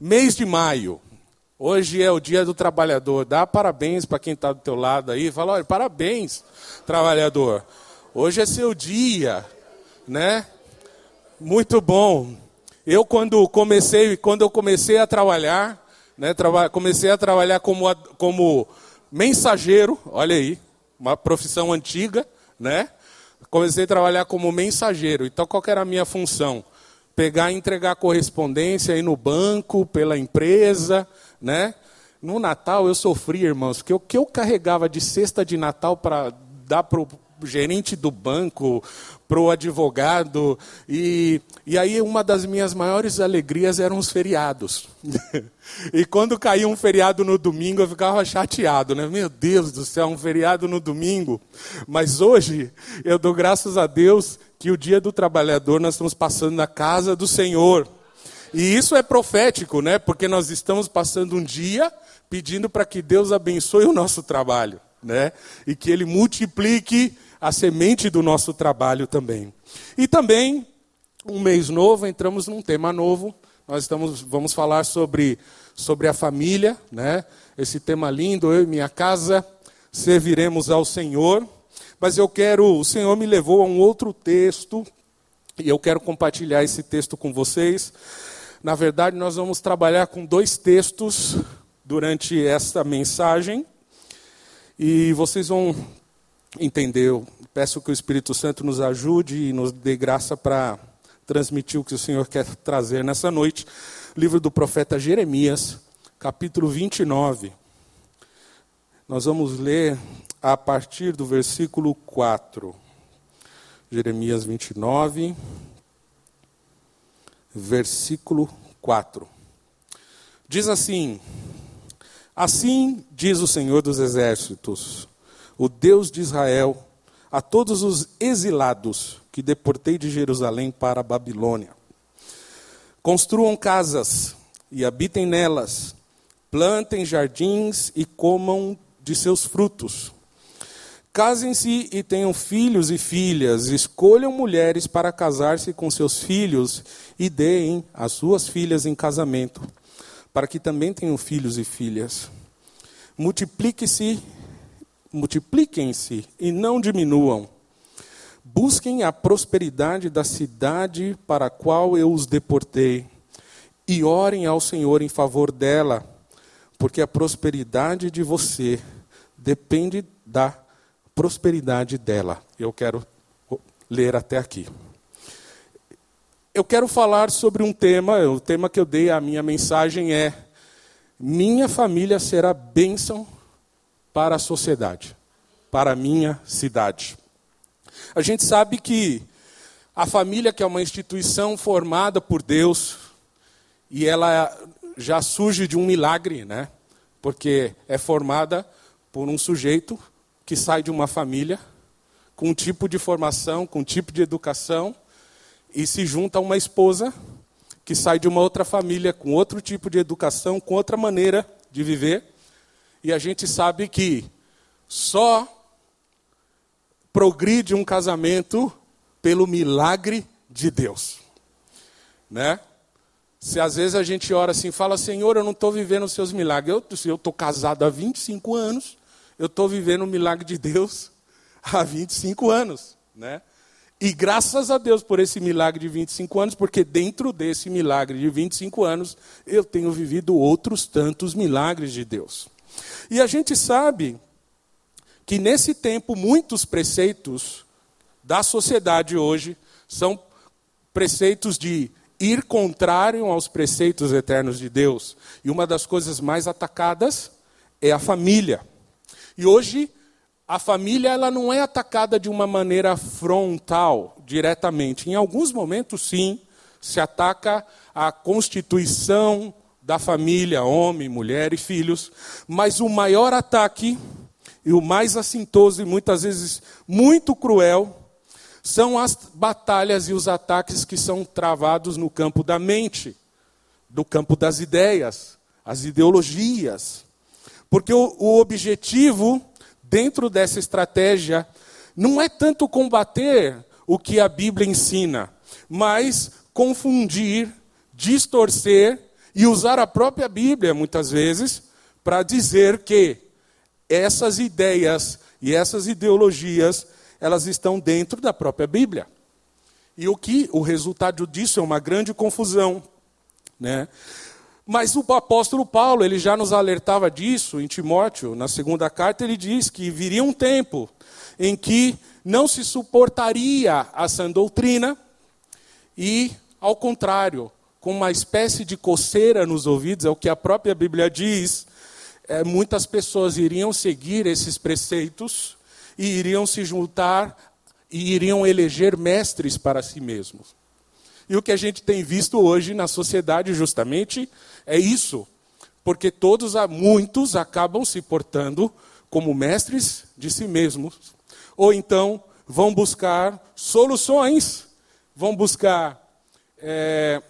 mês de maio. Hoje é o dia do trabalhador. Dá parabéns para quem está do teu lado aí. Fala, olha, parabéns, trabalhador. Hoje é seu dia, né? Muito bom. Eu quando comecei, quando eu comecei a trabalhar, né, comecei a trabalhar como, como mensageiro, olha aí, uma profissão antiga, né? Comecei a trabalhar como mensageiro. Então qual era a minha função? Pegar e entregar correspondência aí no banco, pela empresa, né? No Natal eu sofri, irmãos, porque o que eu carregava de cesta de Natal para dar para o gerente do banco, para o advogado, e, e aí uma das minhas maiores alegrias eram os feriados. e quando caía um feriado no domingo, eu ficava chateado, né? Meu Deus do céu, um feriado no domingo. Mas hoje eu dou graças a Deus que o dia do trabalhador nós estamos passando na casa do Senhor. E isso é profético, né? Porque nós estamos passando um dia pedindo para que Deus abençoe o nosso trabalho, né? E que ele multiplique a semente do nosso trabalho também. E também um mês novo, entramos num tema novo. Nós estamos vamos falar sobre sobre a família, né? Esse tema lindo, eu e minha casa serviremos ao Senhor. Mas eu quero, o Senhor me levou a um outro texto, e eu quero compartilhar esse texto com vocês. Na verdade, nós vamos trabalhar com dois textos durante esta mensagem, e vocês vão entender. Eu peço que o Espírito Santo nos ajude e nos dê graça para transmitir o que o Senhor quer trazer nessa noite. Livro do profeta Jeremias, capítulo 29. Nós vamos ler a partir do versículo 4. Jeremias 29, versículo 4. Diz assim: Assim diz o Senhor dos Exércitos, o Deus de Israel, a todos os exilados que deportei de Jerusalém para a Babilônia. Construam casas e habitem nelas, plantem jardins e comam de seus frutos Casem-se e tenham filhos e filhas, escolham mulheres para casar-se com seus filhos e deem as suas filhas em casamento, para que também tenham filhos e filhas. Multiplique-se, multipliquem-se e não diminuam. Busquem a prosperidade da cidade para a qual eu os deportei, e orem ao Senhor em favor dela, porque a prosperidade de você depende da prosperidade dela. Eu quero ler até aqui. Eu quero falar sobre um tema, o tema que eu dei à minha mensagem é: Minha família será bênção para a sociedade, para a minha cidade. A gente sabe que a família, que é uma instituição formada por Deus, e ela já surge de um milagre, né? Porque é formada por um sujeito que sai de uma família com um tipo de formação, com um tipo de educação, e se junta a uma esposa que sai de uma outra família com outro tipo de educação, com outra maneira de viver. E a gente sabe que só progride um casamento pelo milagre de Deus. Né? Se às vezes a gente ora assim, fala, Senhor, eu não estou vivendo os seus milagres. Eu estou casado há 25 anos, eu estou vivendo o milagre de Deus há 25 anos, né? E graças a Deus por esse milagre de 25 anos, porque dentro desse milagre de 25 anos, eu tenho vivido outros tantos milagres de Deus. E a gente sabe que nesse tempo muitos preceitos da sociedade hoje são preceitos de ir contrário aos preceitos eternos de Deus. E uma das coisas mais atacadas é a família. E hoje a família ela não é atacada de uma maneira frontal, diretamente. Em alguns momentos, sim, se ataca a constituição da família, homem, mulher e filhos, mas o maior ataque e o mais assintoso e muitas vezes muito cruel são as batalhas e os ataques que são travados no campo da mente, do campo das ideias, as ideologias. Porque o, o objetivo dentro dessa estratégia não é tanto combater o que a Bíblia ensina, mas confundir, distorcer e usar a própria Bíblia, muitas vezes, para dizer que essas ideias e essas ideologias, elas estão dentro da própria Bíblia. E o que o resultado disso é uma grande confusão, né? Mas o apóstolo Paulo, ele já nos alertava disso em Timóteo, na segunda carta, ele diz que viria um tempo em que não se suportaria a sã doutrina e, ao contrário, com uma espécie de coceira nos ouvidos, é o que a própria Bíblia diz, é, muitas pessoas iriam seguir esses preceitos e iriam se juntar e iriam eleger mestres para si mesmos. E o que a gente tem visto hoje na sociedade justamente é isso, porque todos, muitos acabam se portando como mestres de si mesmos, ou então vão buscar soluções, vão buscar é,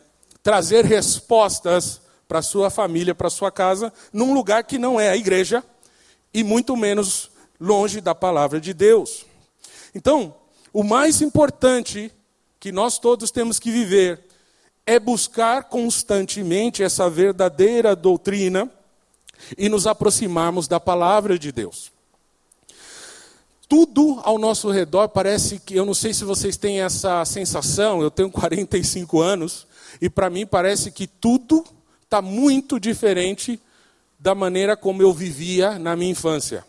trazer respostas para sua família, para sua casa, num lugar que não é a igreja e muito menos longe da palavra de Deus. Então, o mais importante que nós todos temos que viver é buscar constantemente essa verdadeira doutrina e nos aproximarmos da palavra de Deus. Tudo ao nosso redor parece que, eu não sei se vocês têm essa sensação, eu tenho 45 anos, e para mim parece que tudo está muito diferente da maneira como eu vivia na minha infância.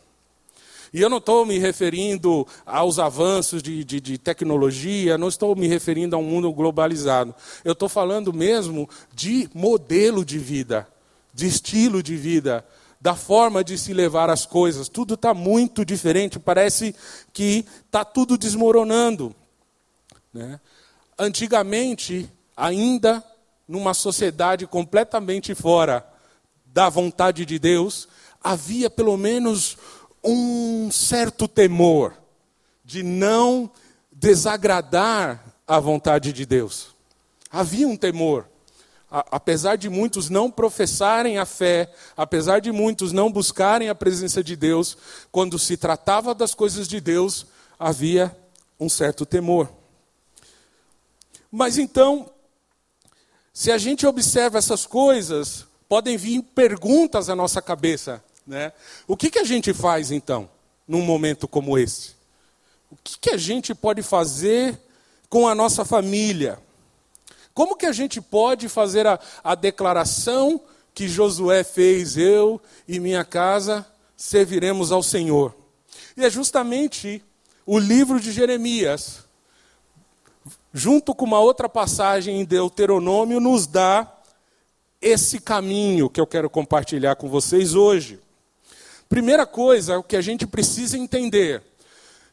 E eu não estou me referindo aos avanços de, de, de, tecnologia, não estou me referindo a um mundo globalizado. Eu estou falando mesmo de modelo de vida, de estilo de vida, da forma de se levar as coisas. Tudo está muito diferente, parece que está tudo desmoronando. Né? Antigamente, ainda numa sociedade completamente fora da vontade de Deus, havia pelo menos um certo temor de não desagradar a vontade de Deus. Havia um temor. Apesar de muitos não professarem a fé, apesar de muitos não buscarem a presença de Deus, quando se tratava das coisas de Deus, havia um certo temor. Mas então, se a gente observa essas coisas, podem vir perguntas à nossa cabeça. Né? O que, que a gente faz então, num momento como esse? O que, que a gente pode fazer com a nossa família? Como que a gente pode fazer a, a declaração que Josué fez, eu e minha casa serviremos ao Senhor? E é justamente o livro de Jeremias junto com uma outra passagem em Deuteronômio, nos dá esse caminho que eu quero compartilhar com vocês hoje. Primeira coisa, o que a gente precisa entender,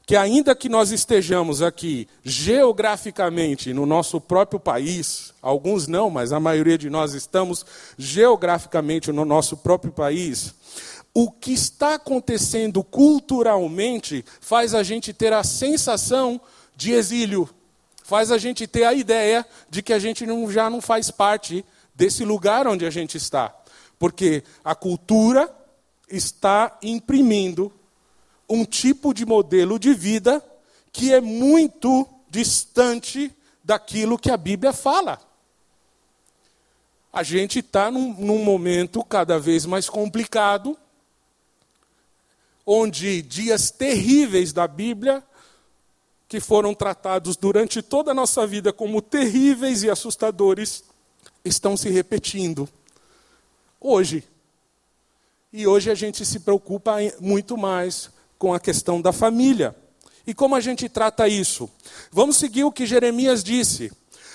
que ainda que nós estejamos aqui geograficamente no nosso próprio país, alguns não, mas a maioria de nós estamos geograficamente no nosso próprio país, o que está acontecendo culturalmente faz a gente ter a sensação de exílio faz a gente ter a ideia de que a gente não, já não faz parte desse lugar onde a gente está. Porque a cultura está imprimindo um tipo de modelo de vida que é muito distante daquilo que a Bíblia fala. A gente está num, num, momento cada vez mais complicado, onde dias terríveis da Bíblia que foram tratados durante toda a nossa vida como terríveis e assustadores, estão se repetindo. Hoje. E hoje a gente se preocupa muito mais com a questão da família. E como a gente trata isso? Vamos seguir o que Jeremias disse.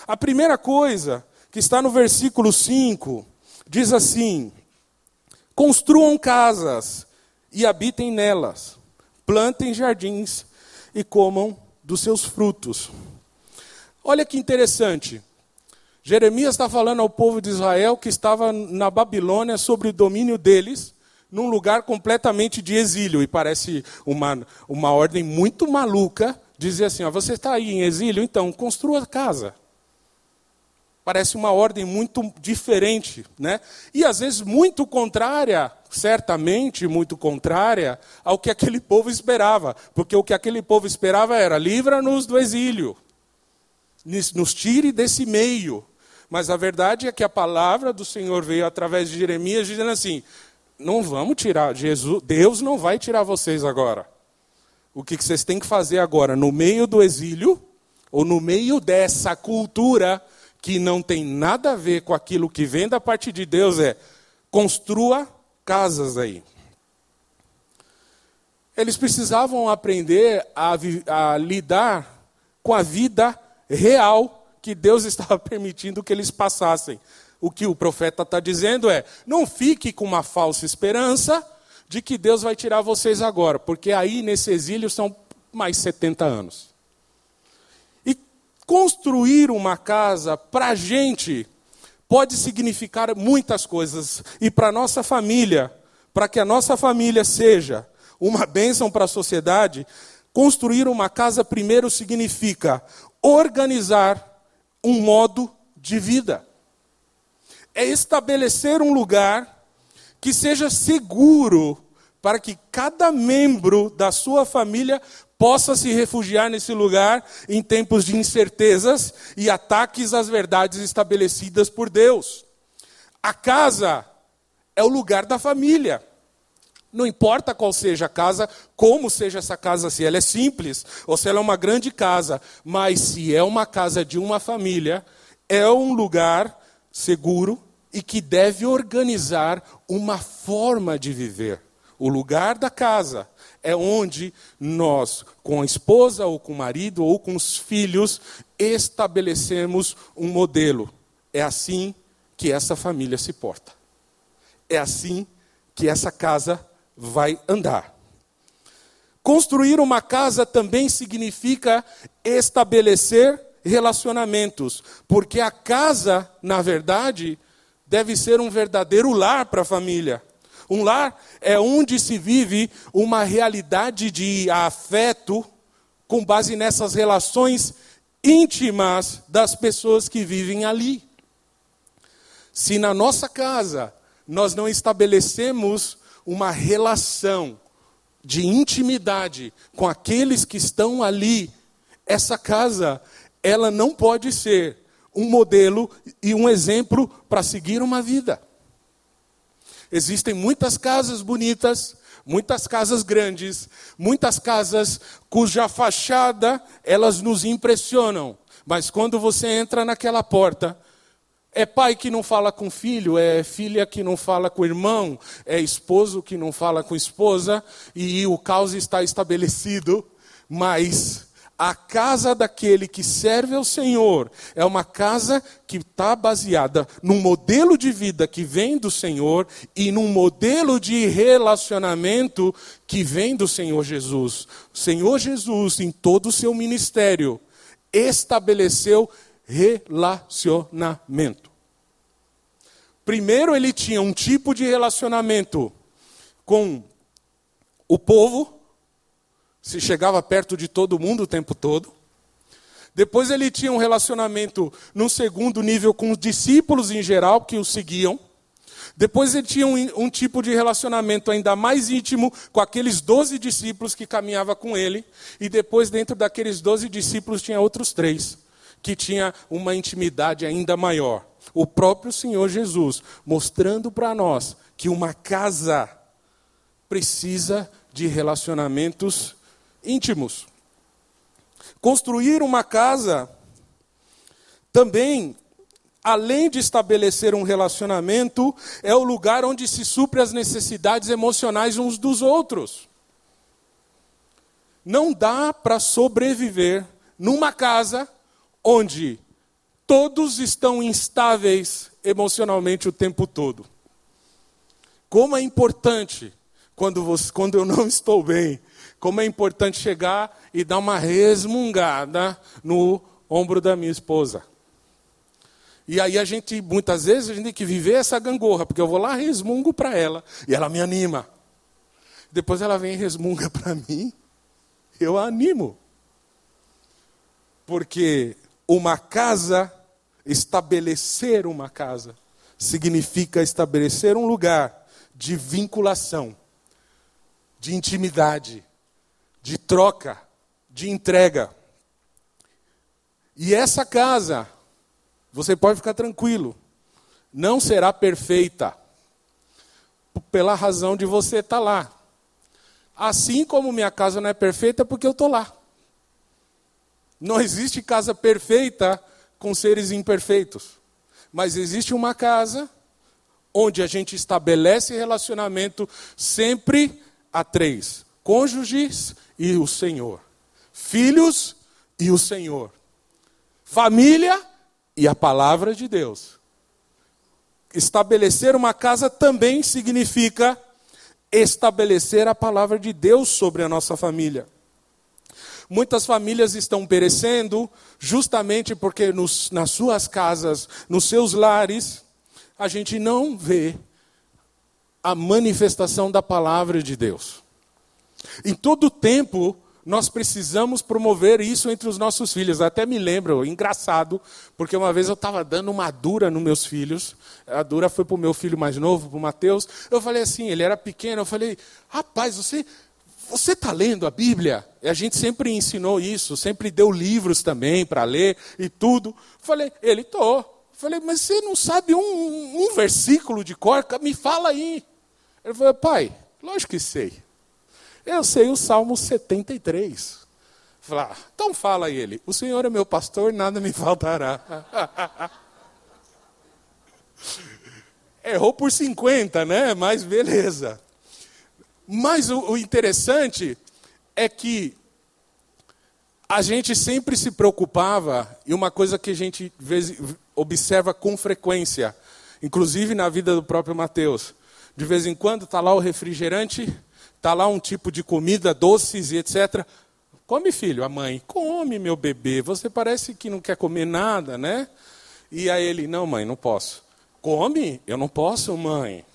A primeira coisa, que está no versículo 5, diz assim: Construam casas e habitem nelas, plantem jardins e comam dos seus frutos. Olha que interessante. Jeremias está falando ao povo de Israel que estava na Babilônia sobre o domínio deles, num lugar completamente de exílio. E parece uma, uma ordem muito maluca dizer assim: ó, você está aí em exílio, então construa casa. Parece uma ordem muito diferente, né? E às vezes muito contrária, certamente muito contrária ao que aquele povo esperava, porque o que aquele povo esperava era: livra-nos do exílio, nos tire desse meio. Mas a verdade é que a palavra do Senhor veio através de Jeremias dizendo assim: não vamos tirar, Jesus, Deus não vai tirar vocês agora. O que vocês têm que fazer agora, no meio do exílio, ou no meio dessa cultura que não tem nada a ver com aquilo que vem da parte de Deus, é construa casas aí. Eles precisavam aprender a, a lidar com a vida real que Deus estava permitindo que eles passassem. O que o profeta está dizendo é: não fique com uma falsa esperança de que Deus vai tirar vocês agora, porque aí nesse exílio são mais 70 anos. E construir uma casa para a gente pode significar muitas coisas. E para a nossa família, para que a nossa família seja uma bênção para a sociedade, construir uma casa primeiro significa organizar um modo de vida. É estabelecer um lugar que seja seguro para que cada membro da sua família possa se refugiar nesse lugar em tempos de incertezas e ataques às verdades estabelecidas por Deus. A casa é o lugar da família. Não importa qual seja a casa, como seja essa casa, se ela é simples ou se ela é uma grande casa, mas se é uma casa de uma família, é um lugar seguro e que deve organizar uma forma de viver. O lugar da casa é onde nós, com a esposa ou com o marido ou com os filhos, estabelecemos um modelo. É assim que essa família se porta. É assim que essa casa vai andar. Construir uma casa também significa estabelecer relacionamentos, porque a casa, na verdade, deve ser um verdadeiro lar para a família. Um lar é onde se vive uma realidade de afeto com base nessas relações íntimas das pessoas que vivem ali. Se na nossa casa nós não estabelecemos uma relação de intimidade com aqueles que estão ali, essa casa, ela não pode ser um modelo e um exemplo para seguir uma vida. Existem muitas casas bonitas, muitas casas grandes, muitas casas cuja fachada elas nos impressionam, mas quando você entra naquela porta, é pai que não fala com filho, é filha que não fala com irmão, é esposo que não fala com esposa, e o caos está estabelecido, mas a casa daquele que serve ao Senhor é uma casa que está baseada num modelo de vida que vem do Senhor e num modelo de relacionamento que vem do Senhor Jesus. O Senhor Jesus, em todo o seu ministério, estabeleceu relacionamento. Primeiro, ele tinha um tipo de relacionamento com o povo, se chegava perto de todo mundo o tempo todo. Depois, ele tinha um relacionamento num segundo nível com os discípulos em geral que o seguiam. Depois ele tinha um, um, tipo de relacionamento ainda mais íntimo com aqueles doze discípulos que caminhava com ele. E depois, dentro daqueles doze discípulos, tinha outros três que tinha uma intimidade ainda maior. O próprio Senhor Jesus mostrando para nós que uma casa precisa de relacionamentos íntimos. Construir uma casa também, além de estabelecer um relacionamento, é o lugar onde se supre as necessidades emocionais uns dos outros. Não dá para sobreviver numa casa onde todos estão instáveis emocionalmente o tempo todo. Como é importante, quando, você, quando eu não estou bem, como é importante chegar e dar uma resmungada no ombro da minha esposa. E aí a gente, muitas vezes, a gente tem que viver essa gangorra, porque eu vou lá resmungo para ela, e ela me anima. Depois ela vem e resmunga para mim, eu a animo. Porque uma casa, estabelecer uma casa, significa estabelecer um lugar de vinculação, de intimidade, de troca, de entrega. E essa casa, você pode ficar tranquilo, não será perfeita, pela razão de você estar lá. Assim como minha casa não é perfeita, porque eu estou lá. Não existe casa perfeita com seres imperfeitos. Mas existe uma casa onde a gente estabelece relacionamento sempre a três: cônjuges e o Senhor, filhos e o Senhor, família e a palavra de Deus. Estabelecer uma casa também significa estabelecer a palavra de Deus sobre a nossa família. Muitas famílias estão perecendo justamente porque nos, nas suas casas, nos seus lares, a gente não vê a manifestação da palavra de Deus. Em todo tempo, nós precisamos promover isso entre os nossos filhos. Até me lembro, engraçado, porque uma vez eu estava dando uma dura nos meus filhos. A dura foi para o meu filho mais novo, para o Mateus. Eu falei assim, ele era pequeno. Eu falei, rapaz, você você está lendo a Bíblia? E a gente sempre ensinou isso, sempre deu livros também para ler e tudo. Falei, ele estou. Falei, mas você não sabe um, um versículo de cor? Me fala aí. Ele falou, pai, lógico que sei. Eu sei o Salmo 73. Falei, ah, então fala ele. O Senhor é meu pastor, nada me faltará. Errou por 50, né? Mas beleza. Mas o, o interessante é que a gente sempre se preocupava, e uma coisa que a gente observa com frequência, inclusive na vida do próprio Mateus, de vez em quando está lá o refrigerante, está lá um tipo de comida, doces e etc. Come, filho, a mãe, come, meu bebê, você parece que não quer comer nada, né? E aí ele, não, mãe, não posso. Come? Eu não posso, mãe.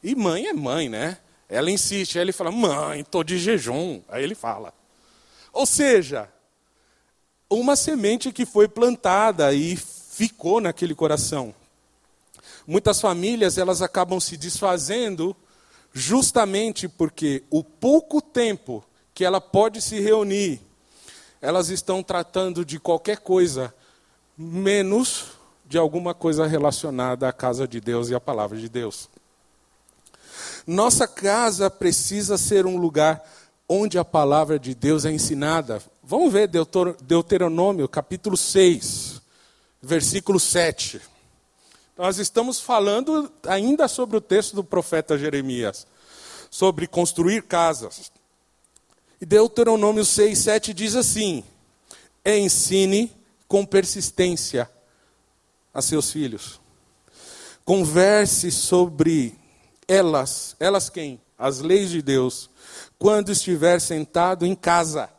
E mãe é mãe, né? Ela insiste, aí ele fala: Mãe, estou de jejum. Aí ele fala. Ou seja, uma semente que foi plantada e ficou naquele coração. Muitas famílias elas acabam se desfazendo justamente porque o pouco tempo que ela pode se reunir, elas estão tratando de qualquer coisa menos de alguma coisa relacionada à casa de Deus e à palavra de Deus. Nossa casa precisa ser um lugar onde a palavra de Deus é ensinada. Vamos ver Deuteronômio, capítulo 6, versículo 7. Nós estamos falando ainda sobre o texto do profeta Jeremias, sobre construir casas. E Deuteronômio 6, 7 diz assim: Ensine com persistência a seus filhos. Converse sobre elas, elas quem? As leis de Deus, quando estiver sentado em casa,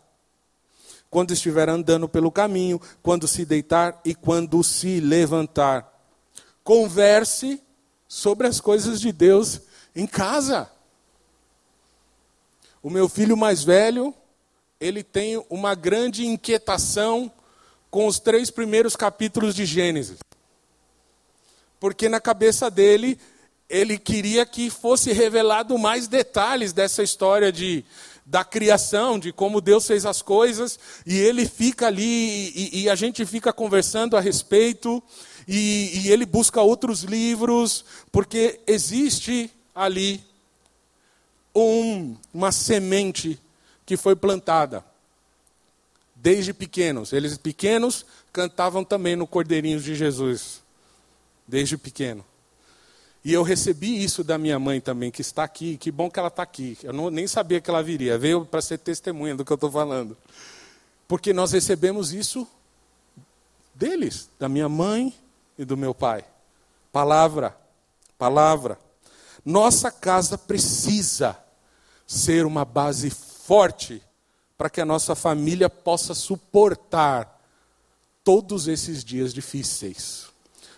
quando estiver andando pelo caminho, quando se deitar e quando se levantar. Converse sobre as coisas de Deus em casa. O meu filho mais velho, ele tem uma grande inquietação com os três primeiros capítulos de Gênesis. Porque na cabeça dele ele queria que fosse revelado mais detalhes dessa história de, da criação, de como Deus fez as coisas, e ele fica ali, e, e a gente fica conversando a respeito, e, e ele busca outros livros, porque existe ali um, uma semente que foi plantada desde pequenos. Eles pequenos cantavam também no Cordeirinho de Jesus, desde pequeno. E eu recebi isso da minha mãe também, que está aqui. Que bom que ela está aqui. Eu não, nem sabia que ela viria. Veio para ser testemunha do que eu estou falando. Porque nós recebemos isso deles, da minha mãe e do meu pai. Palavra, palavra. Nossa casa precisa ser uma base forte para que a nossa família possa suportar todos esses dias difíceis.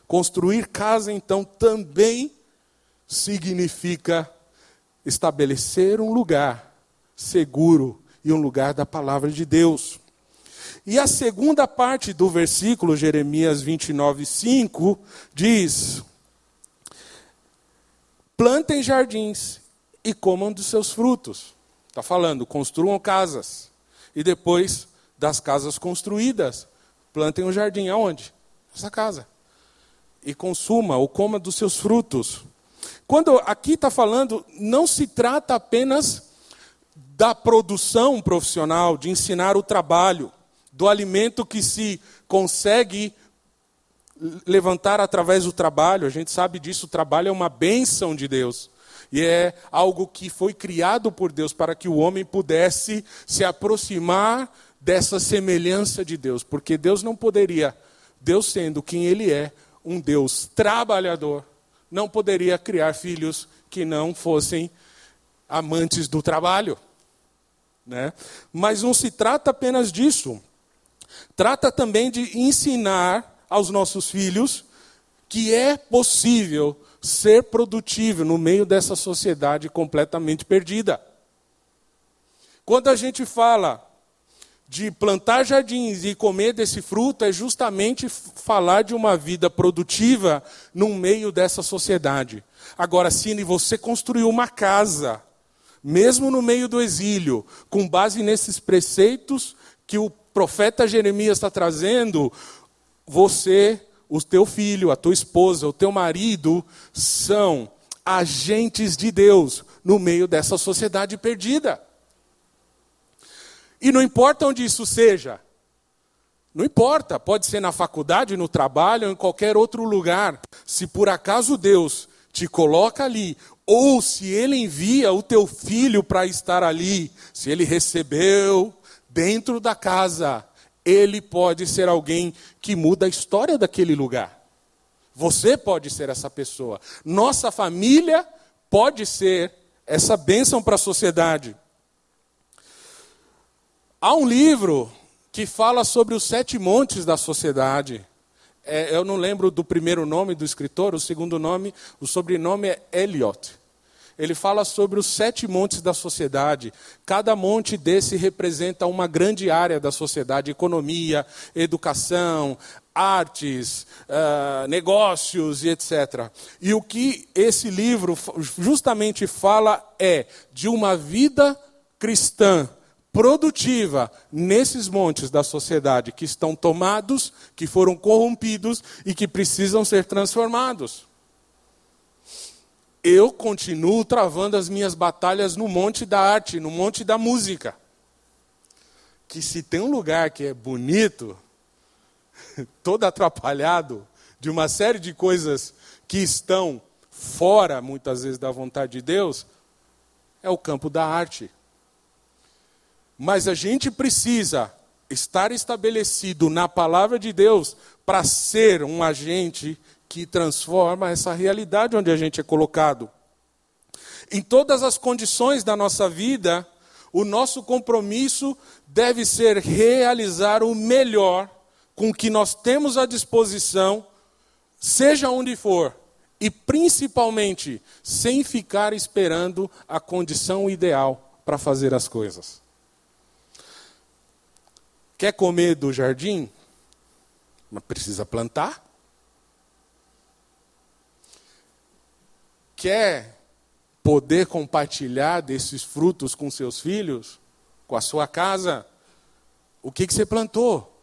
Construir casa, então, também significa estabelecer um lugar seguro e um lugar da palavra de Deus. E a segunda parte do versículo, Jeremias 29, 5, diz: Plantem jardins e comam dos seus frutos. Está falando, construam casas. E depois das casas construídas, plantem um jardim. Aonde? Essa casa. E consuma ou coma dos seus frutos. Quando aqui está falando, não se trata apenas da produção profissional, de ensinar o trabalho, do alimento que se consegue levantar através do trabalho. A gente sabe disso, o trabalho é uma bênção de Deus. E é algo que foi criado por Deus para que o homem pudesse se aproximar dessa semelhança de Deus, porque Deus não poderia, Deus sendo quem Ele é, um Deus trabalhador, não poderia criar filhos que não fossem amantes do trabalho. Né? Mas não se trata apenas disso. Trata também de ensinar aos nossos filhos que é possível ser produtivo no meio dessa sociedade completamente perdida. Quando a gente fala de plantar jardins e comer desse fruto, é justamente falar de uma vida produtiva no meio dessa sociedade. Agora, se você construiu uma casa, mesmo no meio do exílio, com base nesses preceitos que o profeta Jeremias está trazendo, você o teu filho, a tua esposa, o teu marido são agentes de Deus no meio dessa sociedade perdida. E não importa onde isso seja, não importa, pode ser na faculdade, no trabalho ou em qualquer outro lugar. Se por acaso Deus te coloca ali, ou se Ele envia o teu filho para estar ali, se Ele recebeu dentro da casa, ele pode ser alguém que muda a história daquele lugar. Você pode ser essa pessoa. Nossa família pode ser essa bênção para a sociedade. Há um livro que fala sobre os sete montes da sociedade. É, eu não lembro do primeiro nome do escritor, o segundo nome, o sobrenome é Eliot ele fala sobre os sete montes da sociedade. Cada monte desse representa uma grande área da sociedade: economia, educação, artes, uh, negócios e etc. E o que esse livro justamente fala é de uma vida cristã produtiva nesses montes da sociedade que estão tomados, que foram corrompidos e que precisam ser transformados eu continuo travando as minhas batalhas no monte da arte, no monte da música. Que se tem um lugar que é bonito, todo atrapalhado, de uma série de coisas que estão fora, muitas vezes, da vontade de Deus, é o campo da arte. Mas a gente precisa estar estabelecido na palavra de Deus para ser um agente que transforma essa realidade onde a gente é colocado. Em todas as condições da nossa vida, o nosso compromisso deve ser realizar o melhor com que nós temos à disposição, seja onde for, e principalmente sem ficar esperando a condição ideal para fazer as coisas. Quer comer do jardim? Mas precisa plantar. Quer poder compartilhar desses frutos com seus filhos, com a sua casa, o que, que você plantou?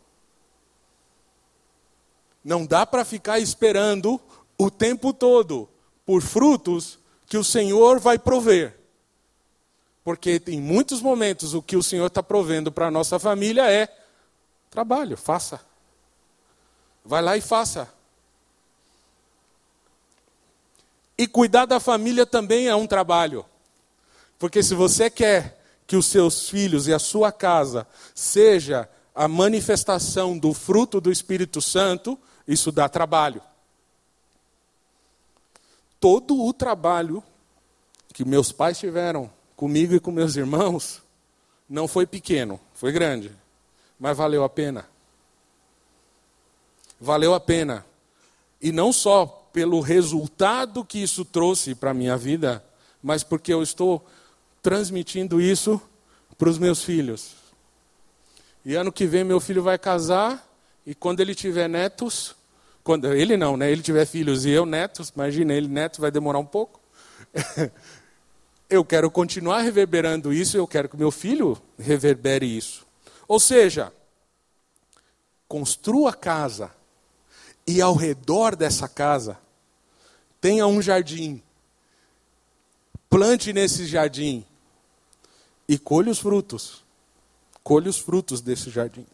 Não dá para ficar esperando o tempo todo por frutos que o Senhor vai prover. Porque em muitos momentos o que o Senhor está provendo para a nossa família é trabalho, faça. Vai lá e faça. E cuidar da família também é um trabalho. Porque se você quer que os seus filhos e a sua casa seja a manifestação do fruto do Espírito Santo, isso dá trabalho. Todo o trabalho que meus pais tiveram comigo e com meus irmãos não foi pequeno, foi grande, mas valeu a pena. Valeu a pena E não só pelo resultado que isso trouxe para a minha vida, mas porque eu estou transmitindo isso para os meus filhos. E ano que vem meu filho vai casar, e quando ele tiver netos, quando ele não, né? Ele tiver filhos e eu netos, imagina ele neto vai demorar um pouco. eu quero continuar reverberando isso, eu quero que meu filho reverbere isso. Ou seja, construa casa e ao redor dessa casa tenha um jardim. Plante nesse jardim e colhe os frutos. Colhe os frutos desse jardim.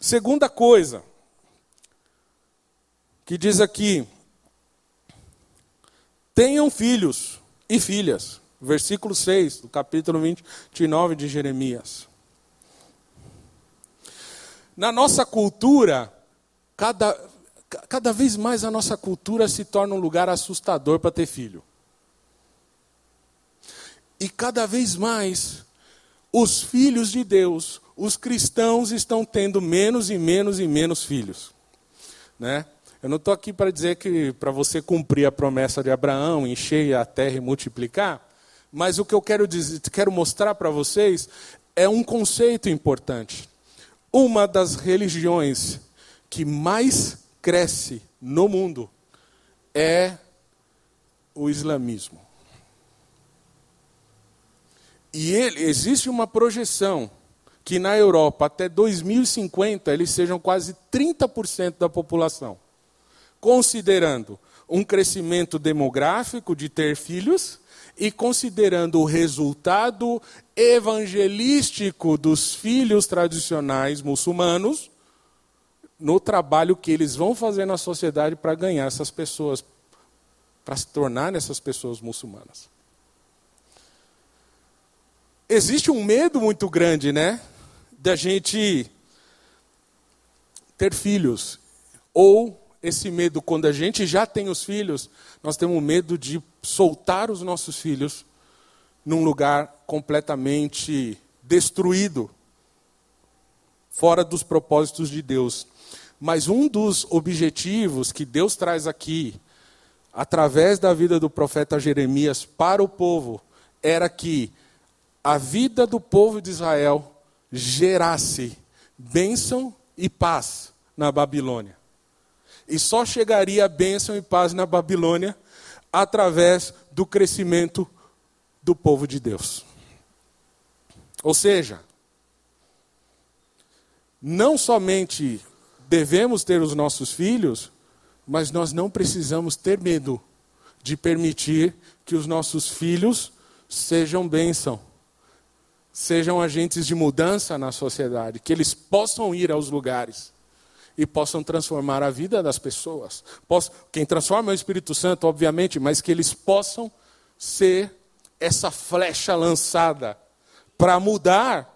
Segunda coisa que diz aqui: tenham filhos e filhas. Versículo 6 do capítulo 29 de Jeremias. Na nossa cultura, cada, cada vez mais a nossa cultura se torna um lugar assustador para ter filho. E cada vez mais os filhos de Deus, os cristãos estão tendo menos e menos e menos filhos, né? Eu não estou aqui para dizer que para você cumprir a promessa de Abraão, encher a terra e multiplicar, mas o que eu quero, dizer, quero mostrar para vocês é um conceito importante. Uma das religiões que mais cresce no mundo é o islamismo. E ele, existe uma projeção que na Europa, até 2050, eles sejam quase 30% da população. Considerando um crescimento demográfico de ter filhos e considerando o resultado evangelístico dos filhos tradicionais muçulmanos no trabalho que eles vão fazer na sociedade para ganhar essas pessoas, para se tornar essas pessoas muçulmanas. Existe um medo muito grande, né? Da gente ter filhos. Ou esse medo, quando a gente já tem os filhos, nós temos medo de soltar os nossos filhos num lugar completamente destruído, fora dos propósitos de Deus. Mas um dos objetivos que Deus traz aqui, através da vida do profeta Jeremias para o povo, era que a vida do povo de Israel gerasse bênção e paz na Babilônia. E só chegaria bênção e paz na Babilônia através do crescimento do povo de Deus. Ou seja, não somente devemos ter os nossos filhos, mas nós não precisamos ter medo de permitir que os nossos filhos sejam bênção sejam agentes de mudança na sociedade, que eles possam ir aos lugares e possam transformar a vida das pessoas. Quem transforma é o Espírito Santo, obviamente, mas que eles possam ser essa flecha lançada para mudar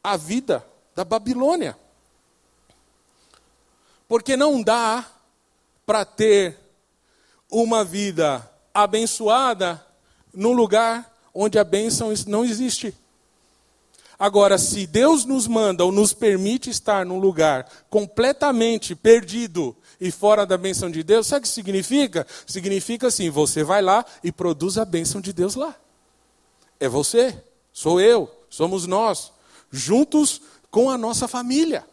a vida da Babilônia. Porque não dá para ter uma vida abençoada num lugar onde a bênção não existe. Agora, se Deus nos manda ou nos permite estar num lugar completamente perdido e fora da bênção de Deus, sabe o que significa? Significa assim: você vai lá e produz a bênção de Deus lá. É você, sou eu, somos nós, juntos com a nossa família.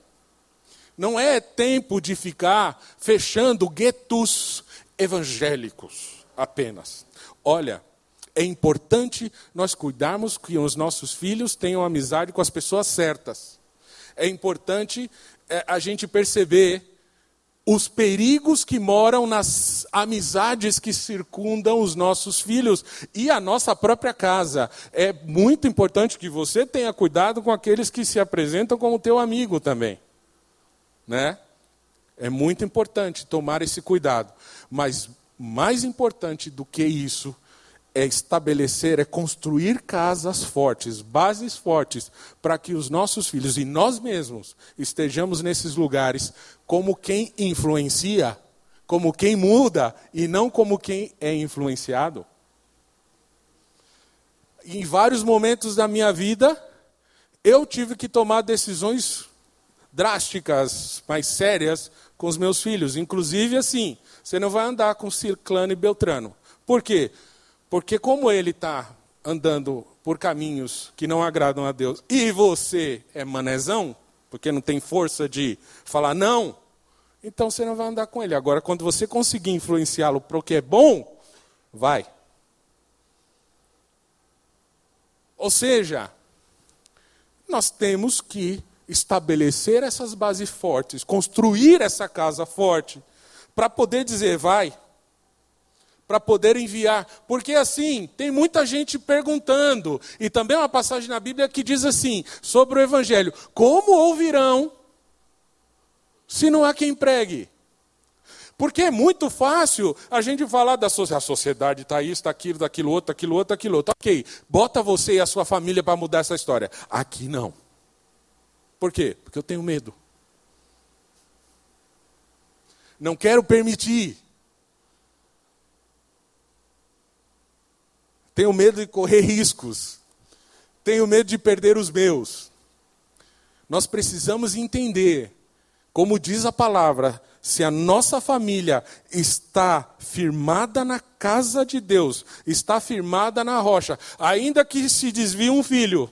Não é tempo de ficar fechando guetos evangélicos apenas. Olha, é importante nós cuidarmos que os nossos filhos tenham amizade com as pessoas certas. É importante é, a gente perceber os perigos que moram nas amizades que circundam os nossos filhos e a nossa própria casa. É muito importante que você tenha cuidado com aqueles que se apresentam como teu amigo também. Né? É muito importante tomar esse cuidado. Mas mais importante do que isso é estabelecer, é construir casas fortes, bases fortes, para que os nossos filhos e nós mesmos estejamos nesses lugares como quem influencia, como quem muda e não como quem é influenciado. Em vários momentos da minha vida, eu tive que tomar decisões drásticas, mais sérias com os meus filhos. Inclusive assim, você não vai andar com Ciclano e Beltrano. Por quê? Porque como ele está andando por caminhos que não agradam a Deus e você é manezão, porque não tem força de falar não, então você não vai andar com ele. Agora, quando você conseguir influenciá-lo para o que é bom, vai. Ou seja, nós temos que estabelecer essas bases fortes, construir essa casa forte, para poder dizer, vai, para poder enviar. Porque assim, tem muita gente perguntando, e também uma passagem na Bíblia que diz assim, sobre o Evangelho: como ouvirão se não há quem pregue? Porque é muito fácil a gente falar da sociedade, a sociedade está isso, está aquilo, daquilo outro, aquilo outro, aquilo outro. Ok, bota você e a sua família para mudar essa história. Aqui não. Por quê? Porque eu tenho medo. Não quero permitir. Tenho medo de correr riscos. Tenho medo de perder os meus. Nós precisamos entender, como diz a palavra, se a nossa família está firmada na casa de Deus, está firmada na rocha, ainda que se desvie um filho,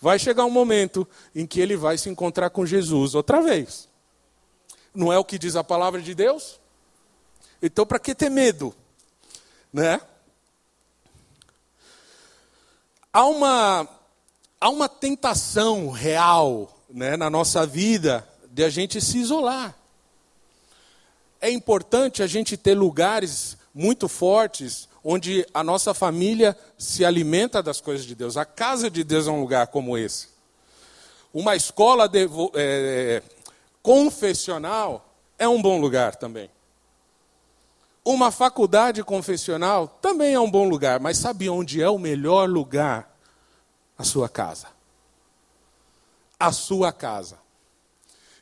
vai chegar um momento em que ele vai se encontrar com Jesus outra vez. Não é o que diz a palavra de Deus? Então, para que ter medo? Né? Há uma, há uma tentação real né, na nossa vida de a gente se isolar é importante a gente ter lugares muito fortes onde a nossa família se alimenta das coisas de Deus. A casa de Deus é um lugar como esse. Uma escola de, é, confessional é um bom lugar também. Uma faculdade confessional também é um bom lugar, mas sabe onde é o melhor lugar? A sua casa. A sua casa.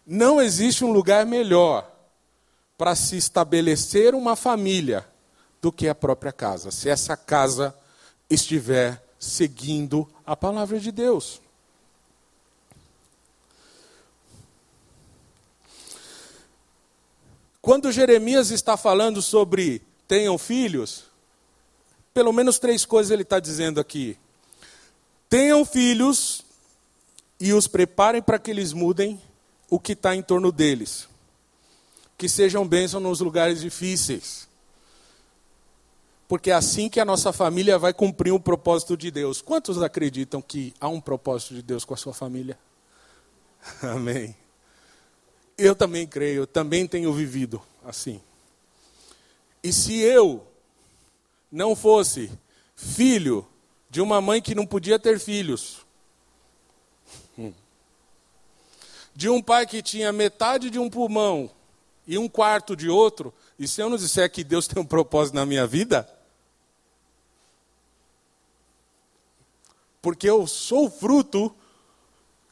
Não existe um lugar melhor para se estabelecer uma família do que a própria casa, se essa casa estiver seguindo a palavra de Deus. Quando Jeremias está falando sobre tenham filhos, pelo menos três coisas ele está dizendo aqui. Tenham filhos e os preparem para que eles mudem o que está em torno deles que sejam bênção nos lugares difíceis. Porque é assim que a nossa família vai cumprir o propósito de Deus. Quantos acreditam que há um propósito de Deus com a sua família? Amém. Eu também creio, eu também tenho vivido assim. E se eu não fosse filho de uma mãe que não podia ter filhos, hum, de um pai que tinha metade de um pulmão e um quarto de outro, e se eu não disser que Deus tem um propósito na minha vida, porque eu sou fruto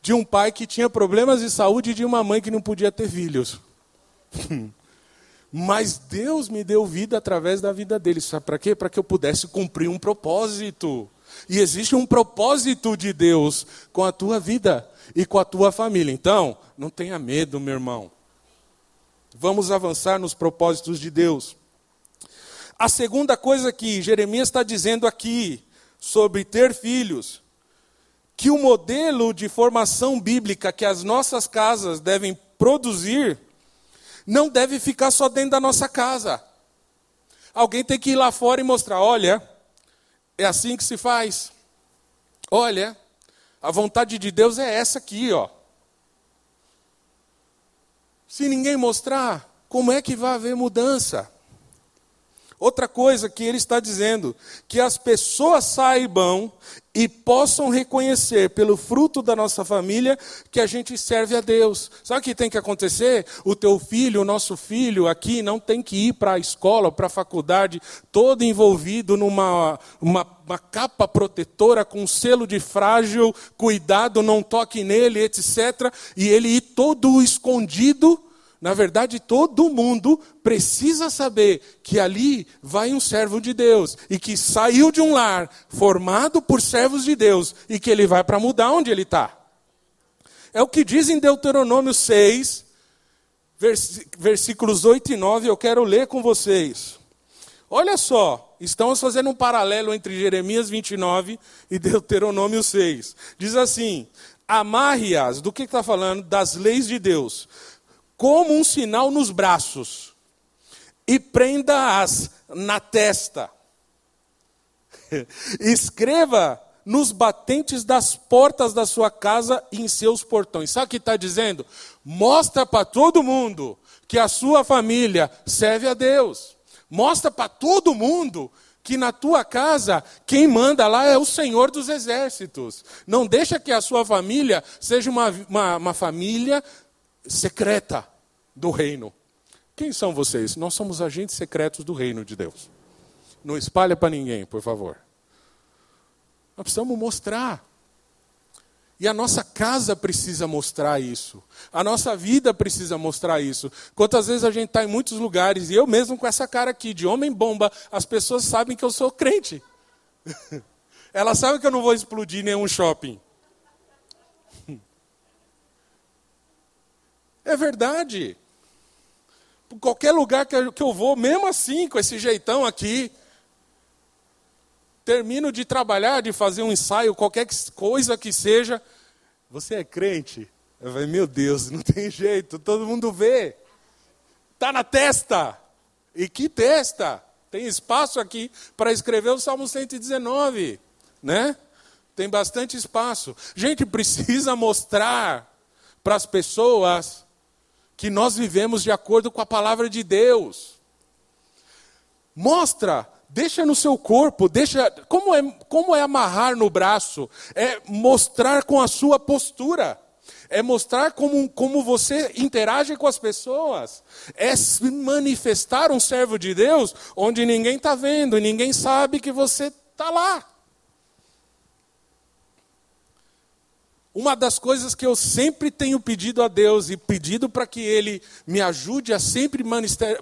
de um pai que tinha problemas de saúde e de uma mãe que não podia ter filhos. Mas Deus me deu vida através da vida dele. Sabe para quê? Para que eu pudesse cumprir um propósito. E existe um propósito de Deus com a tua vida e com a tua família. Então, não tenha medo, meu irmão. Vamos avançar nos propósitos de Deus. A segunda coisa que Jeremias está dizendo aqui sobre ter filhos, que o modelo de formação bíblica que as nossas casas devem produzir, não deve ficar só dentro da nossa casa. Alguém tem que ir lá fora e mostrar: olha, é assim que se faz. Olha, a vontade de Deus é essa aqui, ó. Se ninguém mostrar, como é que vai haver mudança? Outra coisa que ele está dizendo, que as pessoas saibam e possam reconhecer pelo fruto da nossa família que a gente serve a Deus. Sabe o que tem que acontecer? O teu filho, o nosso filho aqui não tem que ir para a escola, para a faculdade, todo envolvido numa uma, uma capa protetora com um selo de frágil, cuidado, não toque nele, etc. E ele ir todo escondido na verdade, todo mundo precisa saber que ali vai um servo de Deus e que saiu de um lar formado por servos de Deus e que ele vai para mudar onde ele está. É o que diz em Deuteronômio 6, versículos 8 e 9, eu quero ler com vocês. Olha só, estamos fazendo um paralelo entre Jeremias 29 e Deuteronômio 6. Diz assim: amarre-as, do que está falando? Das leis de Deus, como um sinal nos braços, e prenda-as na testa. Escreva nos batentes das portas da sua casa e em seus portões. Sabe o que está dizendo? Mostra para todo mundo que a sua família serve a Deus. Mostra para todo mundo que na tua casa quem manda lá é o Senhor dos Exércitos. Não deixa que a sua família seja uma, uma, uma família secreta do reino. Quem são vocês? Nós somos agentes secretos do reino de Deus. Não espalha para ninguém, por favor. Nós precisamos mostrar. E a nossa casa precisa mostrar isso. A nossa vida precisa mostrar isso. Quantas vezes a gente está em muitos lugares, e eu mesmo com essa cara aqui, de homem bomba, as pessoas sabem que eu sou crente. Elas sabem que eu não vou explodir nenhum shopping. É verdade. Qualquer lugar que eu vou, mesmo assim, com esse jeitão aqui, termino de trabalhar, de fazer um ensaio, qualquer coisa que seja, você é crente? Eu falei, meu Deus, não tem jeito, todo mundo vê. Está na testa. E que testa? Tem espaço aqui para escrever o Salmo 119, né? Tem bastante espaço. Gente, precisa mostrar para as pessoas que nós vivemos de acordo com a palavra de Deus. Mostra Deixa no seu corpo, deixa. Como é, como é amarrar no braço? É mostrar com a sua postura. É mostrar como, como você interage com as pessoas. É manifestar um servo de Deus onde ninguém está vendo ninguém sabe que você está lá. Uma das coisas que eu sempre tenho pedido a Deus e pedido para que Ele me ajude a sempre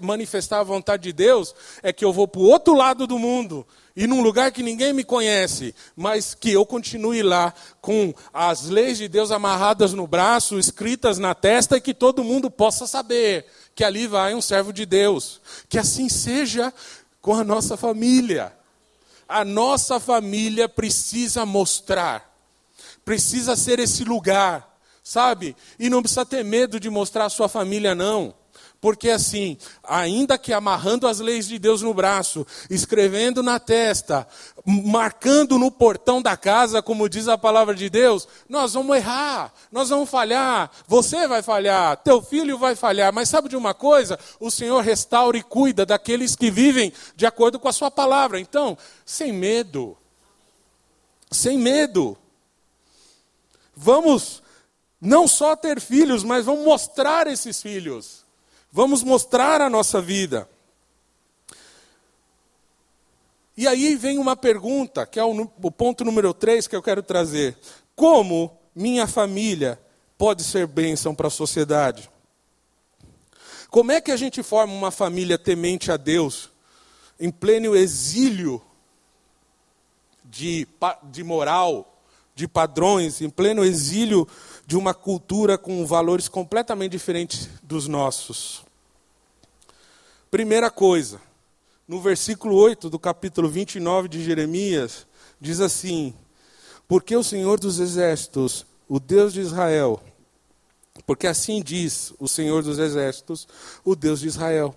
manifestar a vontade de Deus é que eu vou para o outro lado do mundo e num lugar que ninguém me conhece, mas que eu continue lá com as leis de Deus amarradas no braço, escritas na testa e que todo mundo possa saber que ali vai um servo de Deus. Que assim seja com a nossa família. A nossa família precisa mostrar Precisa ser esse lugar, sabe? E não precisa ter medo de mostrar a sua família, não. Porque assim, ainda que amarrando as leis de Deus no braço, escrevendo na testa, marcando no portão da casa, como diz a palavra de Deus, nós vamos errar, nós vamos falhar, você vai falhar, teu filho vai falhar, mas sabe de uma coisa? O Senhor restaura e cuida daqueles que vivem de acordo com a sua palavra. Então, sem medo. Sem medo. Vamos não só ter filhos, mas vamos mostrar esses filhos. Vamos mostrar a nossa vida. E aí vem uma pergunta, que é o, o ponto número 3 que eu quero trazer. Como minha família pode ser bênção para a sociedade? Como é que a gente forma uma família temente a Deus, em pleno exílio de, de moral, de padrões, em pleno exílio de uma cultura com valores completamente diferentes dos nossos. Primeira coisa, no versículo 8 do capítulo 29 de Jeremias, diz assim: Porque o Senhor dos Exércitos, o Deus de Israel, porque assim diz o Senhor dos Exércitos, o Deus de Israel: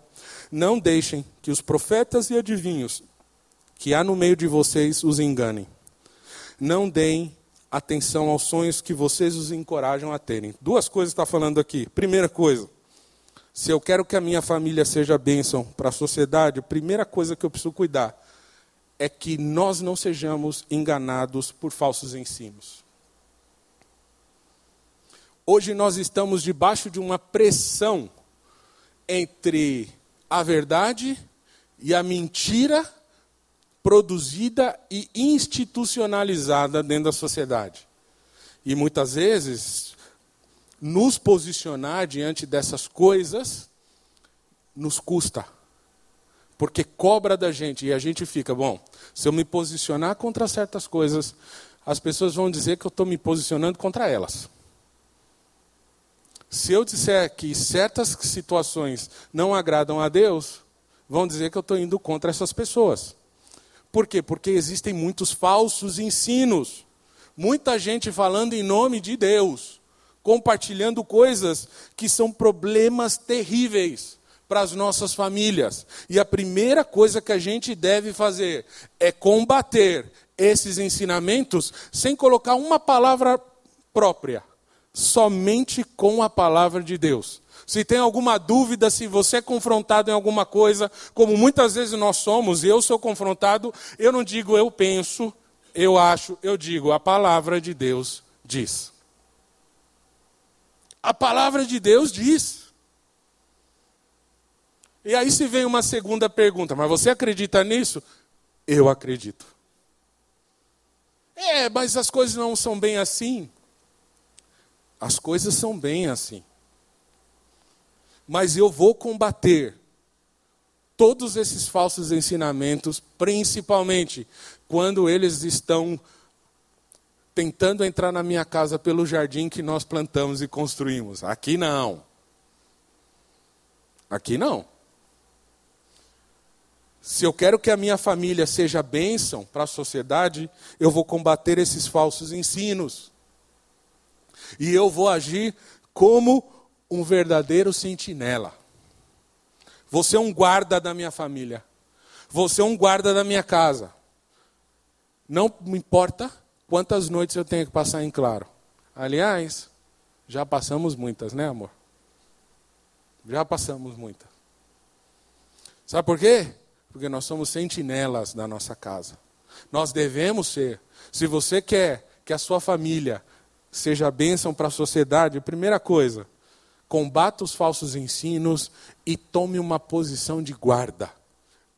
Não deixem que os profetas e adivinhos que há no meio de vocês os enganem. Não deem atenção aos sonhos que vocês os encorajam a terem. Duas coisas está falando aqui. Primeira coisa, se eu quero que a minha família seja bênção para a sociedade, a primeira coisa que eu preciso cuidar é que nós não sejamos enganados por falsos ensinos. Hoje nós estamos debaixo de uma pressão entre a verdade e a mentira produzida e institucionalizada dentro da sociedade. E muitas vezes, nos posicionar diante dessas coisas nos custa. Porque cobra da gente e a gente fica, bom, se eu me posicionar contra certas coisas, as pessoas vão dizer que eu estou me posicionando contra elas. Se eu disser que certas situações não agradam a Deus, vão dizer que eu estou indo contra essas pessoas. Por quê? Porque existem muitos falsos ensinos. Muita gente falando em nome de Deus, compartilhando coisas que são problemas terríveis para as nossas famílias. E a primeira coisa que a gente deve fazer é combater esses ensinamentos sem colocar uma palavra própria, somente com a palavra de Deus. Se tem alguma dúvida, se você é confrontado em alguma coisa, como muitas vezes nós somos, eu sou confrontado, eu não digo eu penso, eu acho, eu digo a palavra de Deus diz. A palavra de Deus diz. E aí se vem uma segunda pergunta, mas você acredita nisso? Eu acredito. É, mas as coisas não são bem assim. As coisas são bem assim mas eu vou combater todos esses falsos ensinamentos, principalmente quando eles estão tentando entrar na minha casa pelo jardim que nós plantamos e construímos. Aqui não. Aqui não. Se eu quero que a minha família seja bênção para a sociedade, eu vou combater esses falsos ensinos. E eu vou agir como um verdadeiro sentinela. Você é um guarda da minha família. Você é um guarda da minha casa. Não me importa quantas noites eu tenho que passar em claro. Aliás, já passamos muitas, né, amor? Já passamos muitas. Sabe por quê? Porque nós somos sentinelas da nossa casa. Nós devemos ser. Se você quer que a sua família seja bênção para a sociedade, primeira coisa, combata os falsos ensinos e tome uma posição de guarda.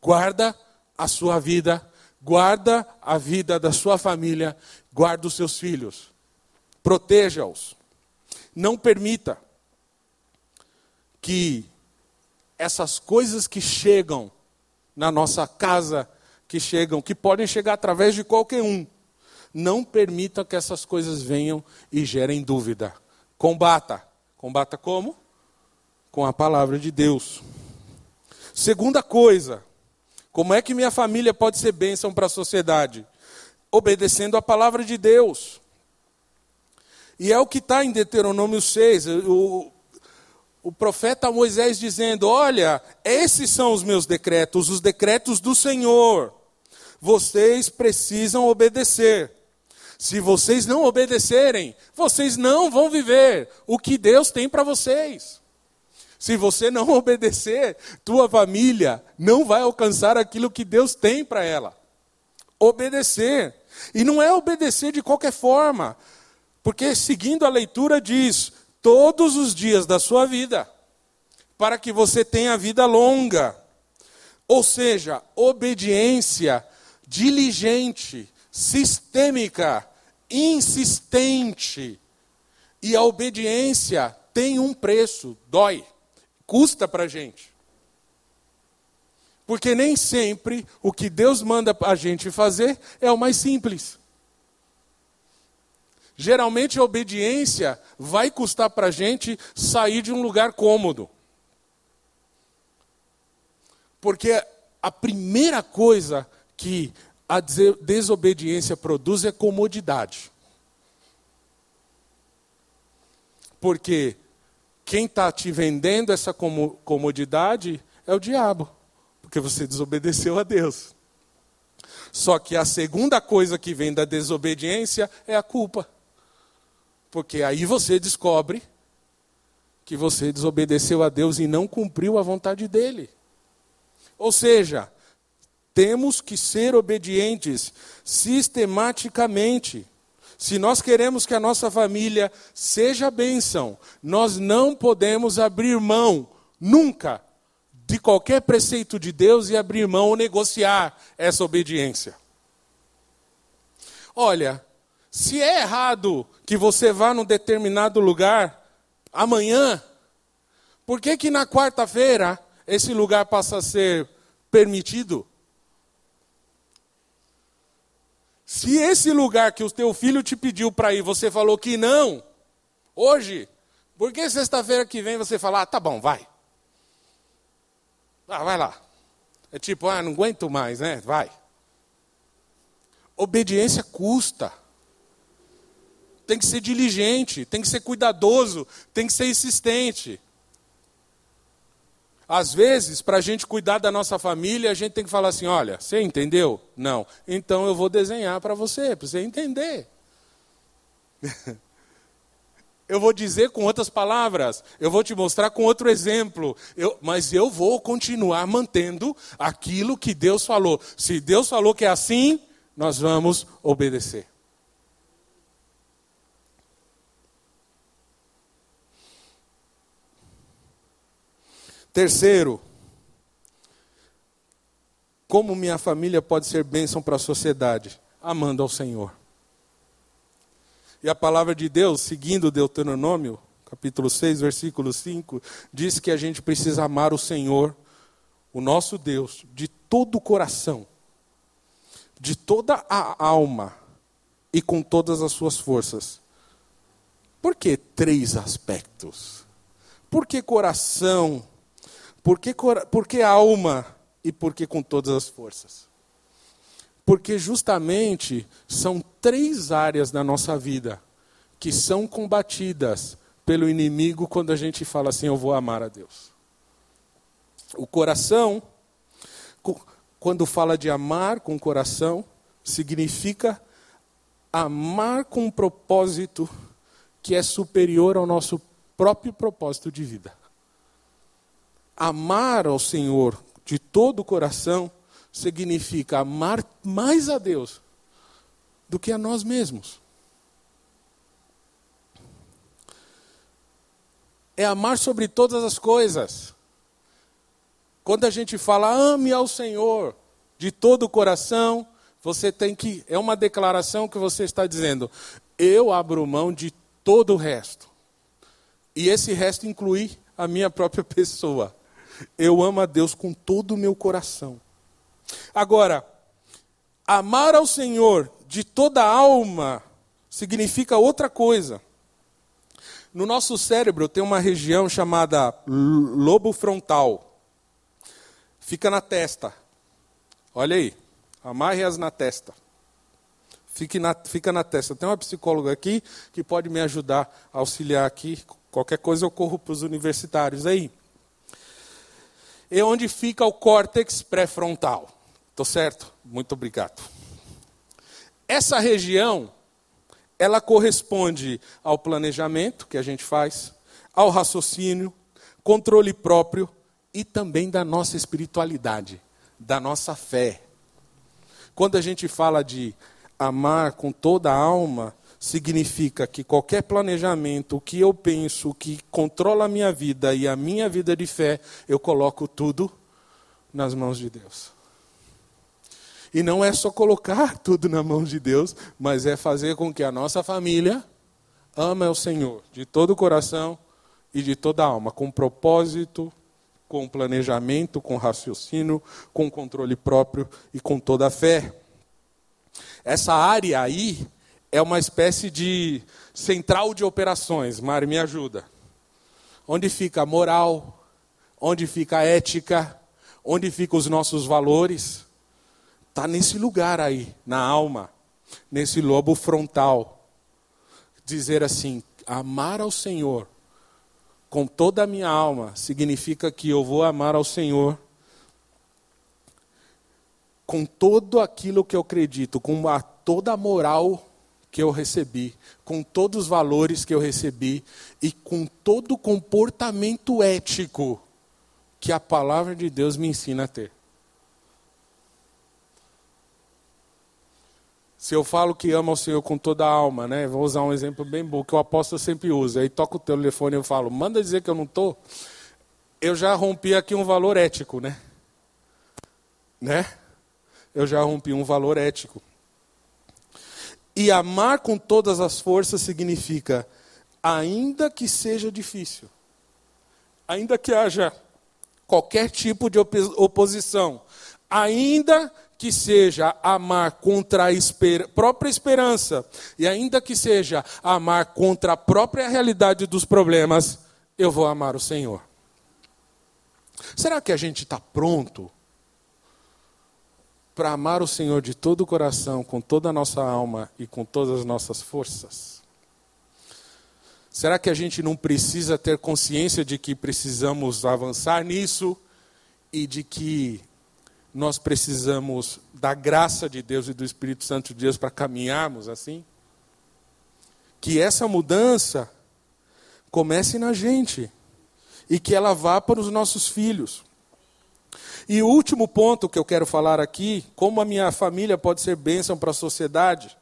Guarda a sua vida, guarda a vida da sua família, guarda os seus filhos. Proteja-os. Não permita que essas coisas que chegam na nossa casa, que chegam, que podem chegar através de qualquer um, não permita que essas coisas venham e gerem dúvida. Combata. Combata como? Com a palavra de Deus. Segunda coisa, como é que minha família pode ser bênção para a sociedade? Obedecendo a palavra de Deus. E é o que está em Deuteronômio 6, o, o profeta Moisés dizendo: Olha, esses são os meus decretos, os decretos do Senhor. Vocês precisam obedecer. Se vocês não obedecerem, vocês não vão viver o que Deus tem para vocês. Se você não obedecer, tua família não vai alcançar aquilo que Deus tem para ela. Obedecer. E não é obedecer de qualquer forma, porque seguindo a leitura diz: todos os dias da sua vida, para que você tenha vida longa. Ou seja, obediência diligente, sistêmica, insistente. E a obediência tem um preço, dói, custa para a gente. Porque nem sempre o que Deus manda a gente fazer é o mais simples. Geralmente a obediência vai custar para a gente sair de um lugar cômodo. Porque a primeira coisa que a desobediência produz é comodidade. Porque quem está te vendendo essa comodidade é o diabo, porque você desobedeceu a Deus. Só que a segunda coisa que vem da desobediência é a culpa. Porque aí você descobre que você desobedeceu a Deus e não cumpriu a vontade dele. Ou seja, temos que ser obedientes sistematicamente. Se nós queremos que a nossa família seja bênção, nós não podemos abrir mão, nunca, de qualquer preceito de Deus e abrir mão ou negociar essa obediência. Olha, se é errado que você vá num determinado lugar amanhã, por que que na quarta-feira esse lugar passa a ser permitido? Se esse lugar que o teu filho te pediu para ir, você falou que não, hoje, Por que sexta-feira que vem você fala, ah, tá bom, vai. Ah, vai lá. É tipo, ah, não aguento mais, né? Vai. Obediência custa. Tem que ser diligente, tem que ser cuidadoso, tem que ser insistente. Às vezes, para a gente cuidar da nossa família, a gente tem que falar assim: olha, você entendeu? Não. Então eu vou desenhar para você, para você entender. eu vou dizer com outras palavras, eu vou te mostrar com outro exemplo, eu, mas eu vou continuar mantendo aquilo que Deus falou. Se Deus falou que é assim, nós vamos obedecer. Terceiro, como minha família pode ser bênção para a sociedade? Amando ao Senhor. E a palavra de Deus, seguindo Deuteronômio, capítulo 6, versículo 5, diz que a gente precisa amar o Senhor, o nosso Deus, de todo o coração, de toda a alma e com todas as suas forças. Por que três aspectos? Por que coração? Por que, por que alma? E por que com todas as forças? Porque justamente são três áreas da nossa vida que são combatidas pelo inimigo quando a gente fala assim: eu vou amar a Deus. O coração, quando fala de amar com o coração, significa amar com um propósito que é superior ao nosso próprio propósito de vida. Amar ao Senhor de todo o coração significa amar mais a Deus do que a nós mesmos. É amar sobre todas as coisas. Quando a gente fala ame ao Senhor de todo o coração, você tem que é uma declaração que você está dizendo: eu abro mão de todo o resto. E esse resto inclui a minha própria pessoa. Eu amo a Deus com todo o meu coração. Agora, amar ao Senhor de toda a alma significa outra coisa. No nosso cérebro tem uma região chamada lobo frontal. Fica na testa. Olha aí. Amarre-as na testa. Fique na, fica na testa. Tem uma psicóloga aqui que pode me ajudar auxiliar aqui. Qualquer coisa eu corro para os universitários aí. É onde fica o córtex pré-frontal. Estou certo? Muito obrigado. Essa região, ela corresponde ao planejamento que a gente faz, ao raciocínio, controle próprio e também da nossa espiritualidade, da nossa fé. Quando a gente fala de amar com toda a alma, significa que qualquer planejamento, o que eu penso, que controla a minha vida e a minha vida de fé, eu coloco tudo nas mãos de Deus. E não é só colocar tudo na mão de Deus, mas é fazer com que a nossa família ame o Senhor de todo o coração e de toda a alma, com propósito, com planejamento, com raciocínio, com controle próprio e com toda a fé. Essa área aí é uma espécie de central de operações. Mari, me ajuda. Onde fica a moral? Onde fica a ética? Onde ficam os nossos valores? Está nesse lugar aí, na alma, nesse lobo frontal. Dizer assim: amar ao Senhor com toda a minha alma significa que eu vou amar ao Senhor com todo aquilo que eu acredito, com a, toda a moral que eu recebi, com todos os valores que eu recebi e com todo o comportamento ético que a palavra de Deus me ensina a ter. Se eu falo que amo ao Senhor com toda a alma, né? Vou usar um exemplo bem bom que o apóstolo sempre usa. Aí toca o telefone e eu falo, manda dizer que eu não estou. Eu já rompi aqui um valor ético, né? Né? Eu já rompi um valor ético. E amar com todas as forças significa, ainda que seja difícil, ainda que haja qualquer tipo de oposição, ainda que seja amar contra a esper própria esperança, e ainda que seja amar contra a própria realidade dos problemas, eu vou amar o Senhor. Será que a gente está pronto para amar o Senhor de todo o coração, com toda a nossa alma e com todas as nossas forças? Será que a gente não precisa ter consciência de que precisamos avançar nisso e de que nós precisamos da graça de Deus e do Espírito Santo de Deus para caminharmos assim? Que essa mudança comece na gente e que ela vá para os nossos filhos. E o último ponto que eu quero falar aqui, como a minha família pode ser bênção para a sociedade,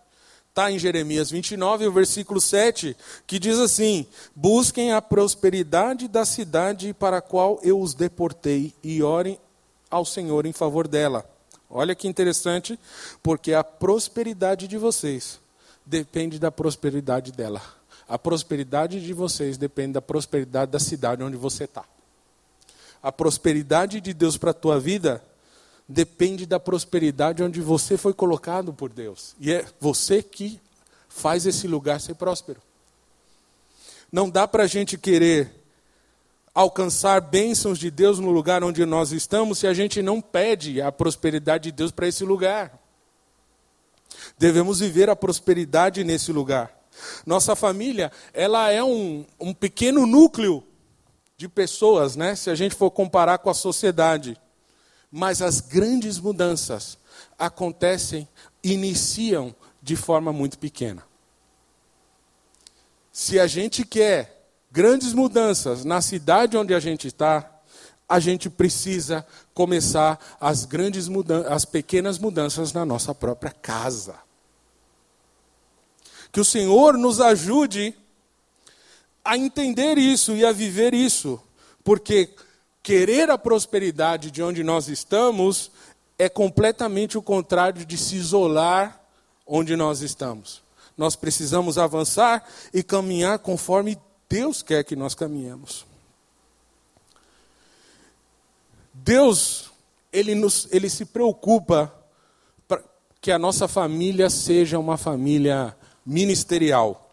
está em Jeremias 29, o versículo 7, que diz assim: Busquem a prosperidade da cidade para a qual eu os deportei e orem ao Senhor em favor dela. Olha que interessante, porque a prosperidade de vocês depende da prosperidade dela. A prosperidade de vocês depende da prosperidade da cidade onde você está a prosperidade de Deus para a tua vida depende da prosperidade onde você foi colocado por Deus. E é você que faz esse lugar ser próspero. Não dá para a gente querer alcançar bênçãos de Deus no lugar onde nós estamos se a gente não pede a prosperidade de Deus para esse lugar. Devemos viver a prosperidade nesse lugar. Nossa família, ela é um, um pequeno núcleo de pessoas, né? Se a gente for comparar com a sociedade. Mas as grandes mudanças acontecem, iniciam de forma muito pequena. Se a gente quer grandes mudanças na cidade onde a gente está, a gente precisa começar as grandes mudanças, as pequenas mudanças na nossa própria casa. Que o Senhor nos ajude a entender isso e a viver isso, porque querer a prosperidade de onde nós estamos é completamente o contrário de se isolar onde nós estamos. Nós precisamos avançar e caminhar conforme Deus quer que nós caminhemos. Deus, ele, nos, ele se preocupa que a nossa família seja uma família ministerial.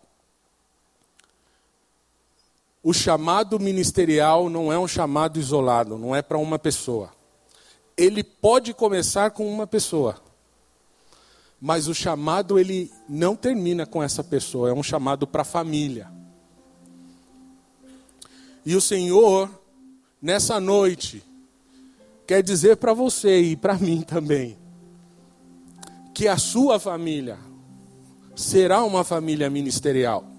O chamado ministerial não é um chamado isolado, não é para uma pessoa. Ele pode começar com uma pessoa. Mas o chamado ele não termina com essa pessoa, é um chamado para a família. E o Senhor, nessa noite, quer dizer para você e para mim também, que a sua família será uma família ministerial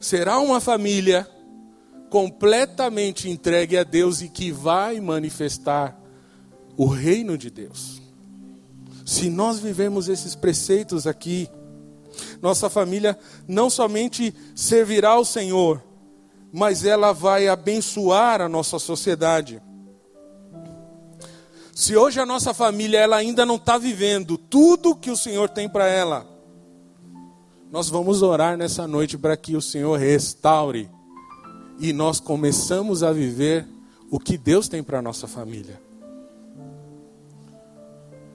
será uma família completamente entregue a Deus e que vai manifestar o reino de Deus. Se nós vivemos esses preceitos aqui, nossa família não somente servirá ao Senhor, mas ela vai abençoar a nossa sociedade. Se hoje a nossa família ela ainda não está vivendo tudo que o Senhor tem para ela, nós vamos orar nessa noite para que o Senhor restaure e nós começamos a viver o que Deus tem para a nossa família.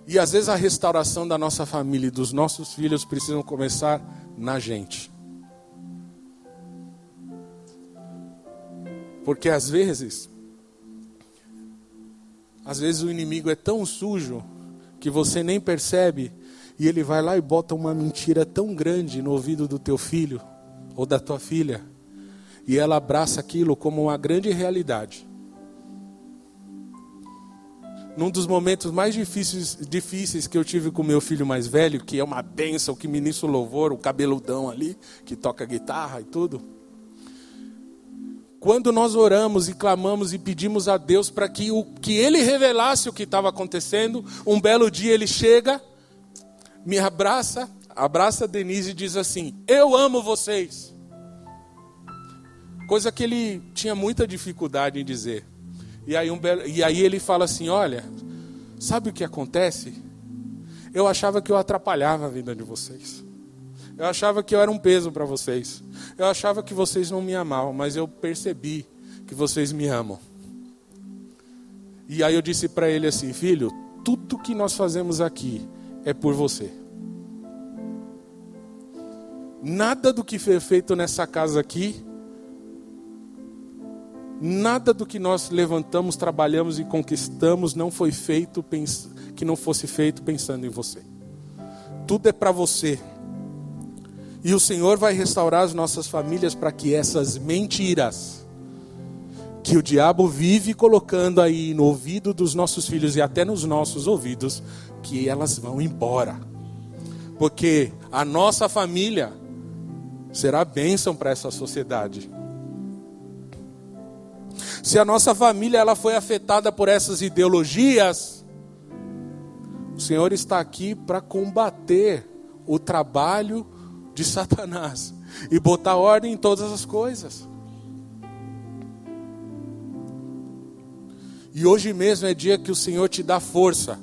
E às vezes a restauração da nossa família e dos nossos filhos precisam começar na gente. Porque às vezes, às vezes o inimigo é tão sujo que você nem percebe e ele vai lá e bota uma mentira tão grande no ouvido do teu filho ou da tua filha, e ela abraça aquilo como uma grande realidade. Num dos momentos mais difíceis, difíceis que eu tive com meu filho mais velho, que é uma benção, que ministra louvor, o cabeludão ali, que toca guitarra e tudo. Quando nós oramos e clamamos e pedimos a Deus para que, o, que Ele revelasse o que estava acontecendo, um belo dia ele chega me abraça, abraça Denise e diz assim: Eu amo vocês. Coisa que ele tinha muita dificuldade em dizer. E aí, um belo, e aí ele fala assim: Olha, sabe o que acontece? Eu achava que eu atrapalhava a vida de vocês. Eu achava que eu era um peso para vocês. Eu achava que vocês não me amavam, mas eu percebi que vocês me amam. E aí eu disse para ele assim: Filho, tudo que nós fazemos aqui é por você. Nada do que foi feito nessa casa aqui, nada do que nós levantamos, trabalhamos e conquistamos não foi feito que não fosse feito pensando em você. Tudo é para você. E o Senhor vai restaurar as nossas famílias para que essas mentiras que o diabo vive colocando aí no ouvido dos nossos filhos e até nos nossos ouvidos, que elas vão embora. Porque a nossa família será bênção para essa sociedade. Se a nossa família ela foi afetada por essas ideologias, o Senhor está aqui para combater o trabalho de Satanás e botar ordem em todas as coisas. E hoje mesmo é dia que o Senhor te dá força.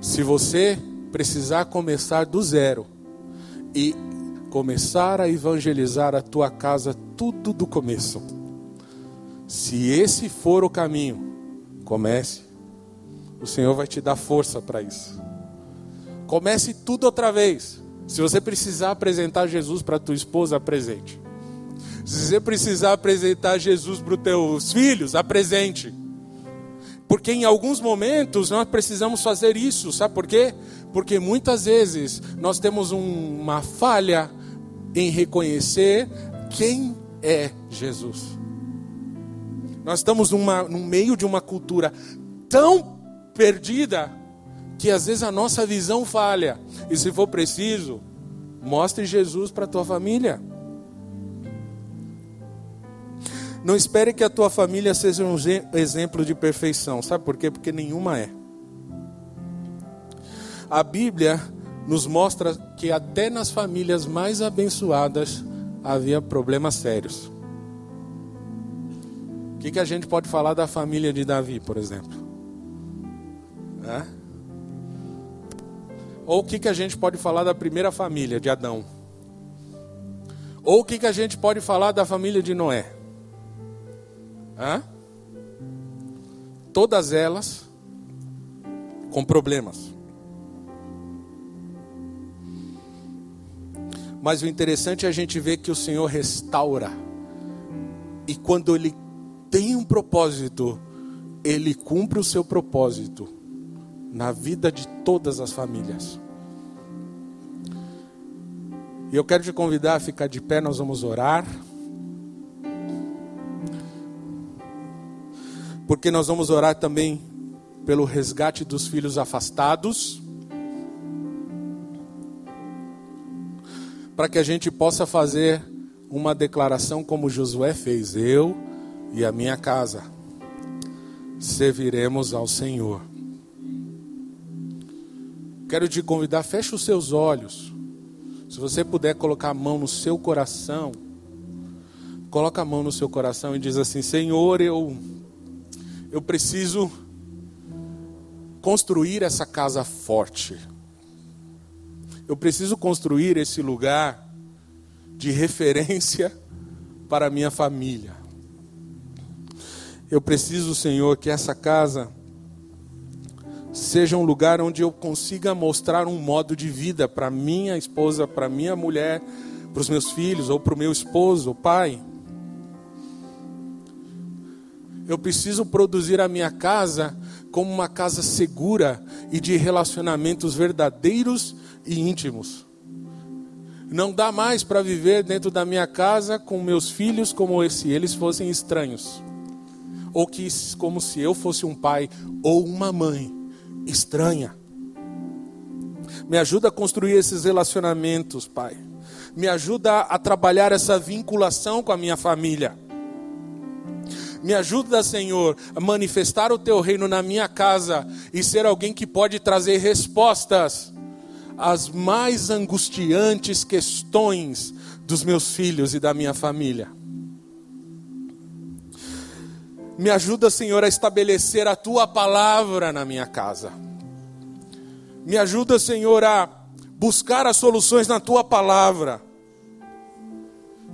Se você precisar começar do zero e começar a evangelizar a tua casa tudo do começo. Se esse for o caminho, comece. O Senhor vai te dar força para isso. Comece tudo outra vez. Se você precisar apresentar Jesus para tua esposa, apresente. Se você precisar apresentar Jesus para os teus filhos, apresente. Porque em alguns momentos nós precisamos fazer isso, sabe por quê? Porque muitas vezes nós temos um, uma falha em reconhecer quem é Jesus. Nós estamos numa, no meio de uma cultura tão perdida que às vezes a nossa visão falha. E se for preciso, mostre Jesus para a tua família. Não espere que a tua família seja um exemplo de perfeição. Sabe por quê? Porque nenhuma é. A Bíblia nos mostra que até nas famílias mais abençoadas havia problemas sérios. O que, que a gente pode falar da família de Davi, por exemplo? É? Ou o que, que a gente pode falar da primeira família de Adão? Ou o que, que a gente pode falar da família de Noé? Hã? Todas elas com problemas. Mas o interessante é a gente ver que o Senhor restaura. E quando Ele tem um propósito, Ele cumpre o seu propósito na vida de todas as famílias. E eu quero te convidar a ficar de pé, nós vamos orar. Porque nós vamos orar também pelo resgate dos filhos afastados, para que a gente possa fazer uma declaração como Josué fez: Eu e a minha casa serviremos ao Senhor. Quero te convidar, feche os seus olhos. Se você puder colocar a mão no seu coração, coloca a mão no seu coração e diz assim: Senhor, eu eu preciso construir essa casa forte. Eu preciso construir esse lugar de referência para a minha família. Eu preciso, Senhor, que essa casa seja um lugar onde eu consiga mostrar um modo de vida para minha esposa, para minha mulher, para os meus filhos ou para o meu esposo, pai. Eu preciso produzir a minha casa como uma casa segura e de relacionamentos verdadeiros e íntimos. Não dá mais para viver dentro da minha casa com meus filhos como se eles fossem estranhos. Ou que como se eu fosse um pai ou uma mãe estranha. Me ajuda a construir esses relacionamentos, pai. Me ajuda a trabalhar essa vinculação com a minha família. Me ajuda, Senhor, a manifestar o teu reino na minha casa e ser alguém que pode trazer respostas às mais angustiantes questões dos meus filhos e da minha família. Me ajuda, Senhor, a estabelecer a tua palavra na minha casa. Me ajuda, Senhor, a buscar as soluções na tua palavra.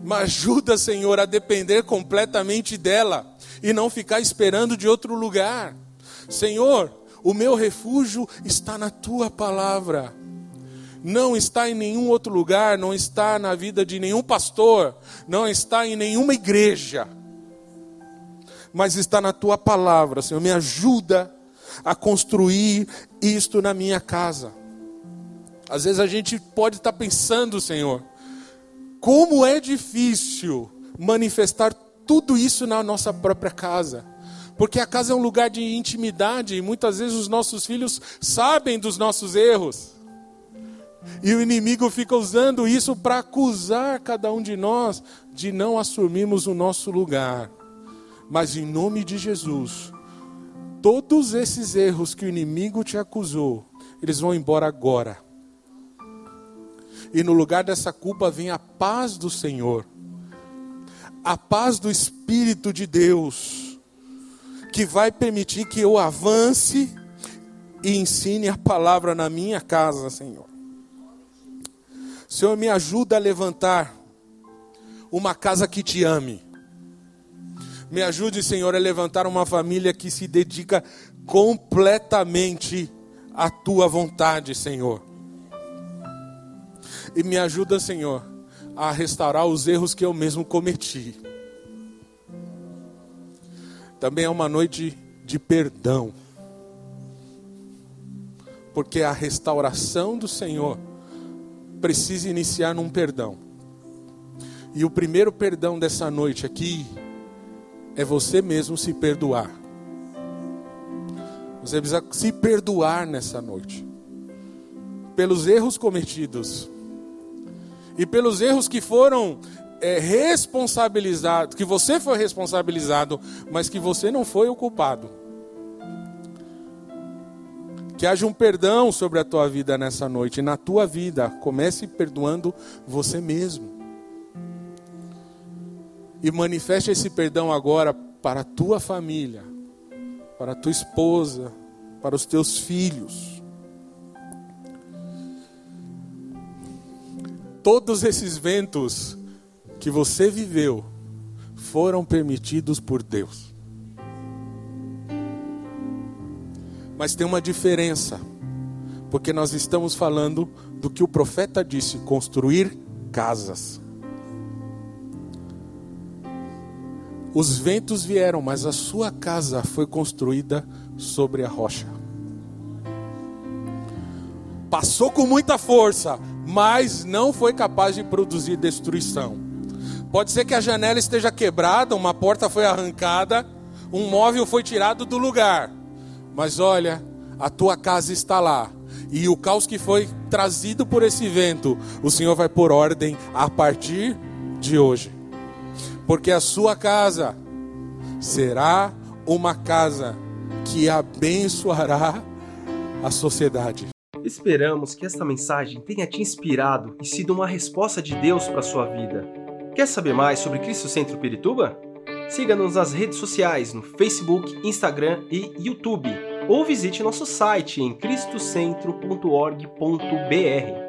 Me ajuda, Senhor, a depender completamente dela e não ficar esperando de outro lugar. Senhor, O meu refúgio está na tua palavra. Não está em nenhum outro lugar, não está na vida de nenhum pastor, não está em nenhuma igreja, mas está na tua palavra, Senhor. Me ajuda a construir isto na minha casa. Às vezes a gente pode estar pensando, Senhor, como é difícil manifestar tudo isso na nossa própria casa. Porque a casa é um lugar de intimidade e muitas vezes os nossos filhos sabem dos nossos erros. E o inimigo fica usando isso para acusar cada um de nós de não assumirmos o nosso lugar. Mas em nome de Jesus, todos esses erros que o inimigo te acusou, eles vão embora agora. E no lugar dessa culpa vem a paz do Senhor, a paz do Espírito de Deus, que vai permitir que eu avance e ensine a palavra na minha casa, Senhor. Senhor, me ajuda a levantar uma casa que te ame. Me ajude, Senhor, a levantar uma família que se dedica completamente à tua vontade, Senhor. E me ajuda, Senhor, a restaurar os erros que eu mesmo cometi. Também é uma noite de perdão. Porque a restauração do Senhor precisa iniciar num perdão. E o primeiro perdão dessa noite aqui é você mesmo se perdoar. Você precisa se perdoar nessa noite. Pelos erros cometidos. E pelos erros que foram é, responsabilizados, que você foi responsabilizado, mas que você não foi o culpado. Que haja um perdão sobre a tua vida nessa noite, na tua vida. Comece perdoando você mesmo. E manifeste esse perdão agora para a tua família, para a tua esposa, para os teus filhos. Todos esses ventos que você viveu foram permitidos por Deus. Mas tem uma diferença, porque nós estamos falando do que o profeta disse: construir casas. Os ventos vieram, mas a sua casa foi construída sobre a rocha. Passou com muita força, mas não foi capaz de produzir destruição. Pode ser que a janela esteja quebrada, uma porta foi arrancada, um móvel foi tirado do lugar, mas olha, a tua casa está lá. E o caos que foi trazido por esse vento, o Senhor vai por ordem a partir de hoje. Porque a sua casa será uma casa que abençoará a sociedade. Esperamos que esta mensagem tenha te inspirado e sido uma resposta de Deus para sua vida. Quer saber mais sobre Cristo Centro Pirituba? Siga-nos nas redes sociais no Facebook, Instagram e YouTube ou visite nosso site em cristocentro.org.br.